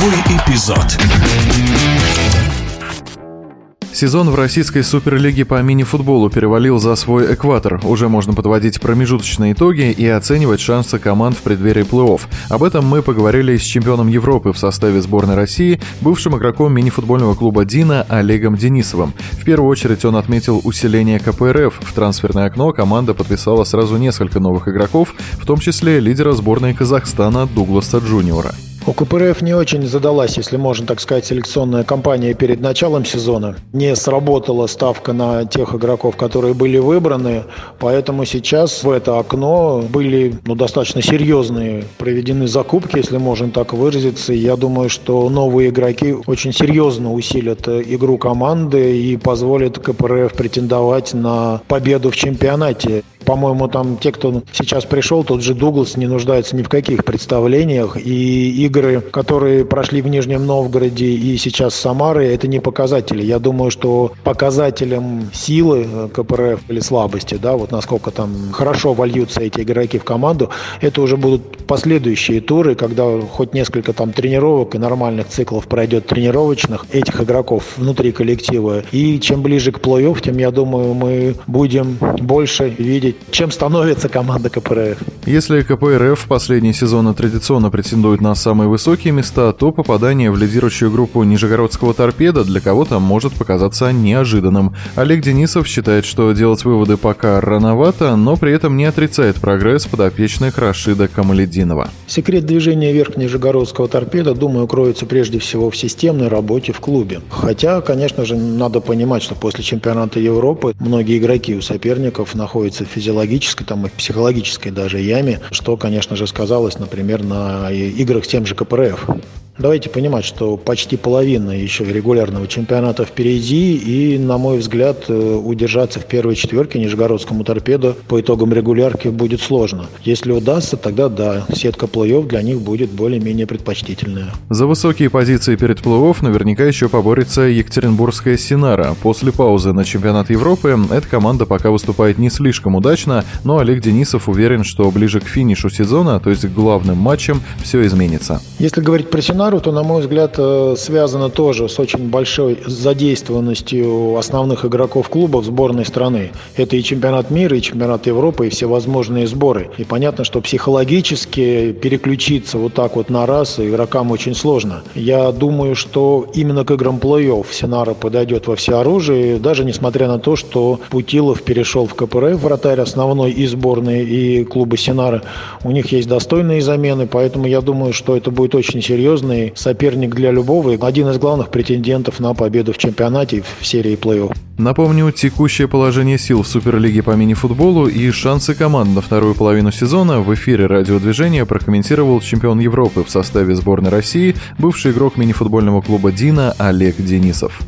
Сороковой эпизод. Сезон в российской суперлиге по мини-футболу перевалил за свой экватор. Уже можно подводить промежуточные итоги и оценивать шансы команд в преддверии плей-офф. Об этом мы поговорили с чемпионом Европы в составе сборной России, бывшим игроком мини-футбольного клуба «Дина» Олегом Денисовым. В первую очередь он отметил усиление КПРФ. В трансферное окно команда подписала сразу несколько новых игроков, в том числе лидера сборной Казахстана Дугласа Джуниора. У КПРФ не очень задалась, если можно так сказать, селекционная кампания перед началом сезона. Не сработала ставка на тех игроков, которые были выбраны, поэтому сейчас в это окно были ну, достаточно серьезные проведены закупки, если можно так выразиться. Я думаю, что новые игроки очень серьезно усилят игру команды и позволят КПРФ претендовать на победу в чемпионате. По-моему, там те, кто сейчас пришел, тот же Дуглас не нуждается ни в каких представлениях. И игры, которые прошли в Нижнем Новгороде и сейчас в Самаре, это не показатели. Я думаю, что показателем силы э, КПРФ или слабости, да, вот насколько там хорошо вольются эти игроки в команду, это уже будут последующие туры, когда хоть несколько там тренировок и нормальных циклов пройдет тренировочных этих игроков внутри коллектива. И чем ближе к плей-офф, тем, я думаю, мы будем больше видеть, чем становится команда КПРФ. Если КПРФ в последние сезоны традиционно претендует на самые высокие места, то попадание в лидирующую группу Нижегородского торпеда для кого-то может показаться неожиданным. Олег Денисов считает, что делать выводы пока рановато, но при этом не отрицает прогресс подопечных Рашида Камаледина. Груздинова. Секрет движения вверх Нижегородского торпеда, думаю, кроется прежде всего в системной работе в клубе. Хотя, конечно же, надо понимать, что после чемпионата Европы многие игроки у соперников находятся в физиологической, там и психологической даже яме, что, конечно же, сказалось, например, на играх с тем же КПРФ. Давайте понимать, что почти половина еще регулярного чемпионата впереди, и, на мой взгляд, э, удержаться в первой четверке Нижегородскому торпедо по итогам регулярки будет сложно. Если удастся, тогда да, сетка плей-офф для них будет более-менее предпочтительная. За высокие позиции перед плей-офф наверняка еще поборется Екатеринбургская Синара. После паузы на чемпионат Европы эта команда пока выступает не слишком удачно, но Олег Денисов уверен, что ближе к финишу сезона, то есть к главным матчам, все изменится. Если говорить про Синару, то, на мой взгляд, э, связано тоже с очень большой задействованностью основных игроков клуба в сборной страны. Это и чемпионат мира, и чемпионат Европы, и все возможные сборы. И понятно, что психологически переключиться вот так вот на раз игрокам очень сложно. Я думаю, что именно к играм плей-офф Синара подойдет во все оружие, даже несмотря на то, что Путилов перешел в КПРФ, вратарь основной и сборной, и клуба Синара. У них есть достойные замены, поэтому я думаю, что это будет очень серьезный серьезный соперник для любого, один из главных претендентов на победу в чемпионате в серии плей-офф. Напомню, текущее положение сил в Суперлиге по мини-футболу и шансы команд на вторую половину сезона в эфире радиодвижения прокомментировал чемпион Европы в составе сборной России, бывший игрок мини-футбольного клуба «Дина» Олег Денисов.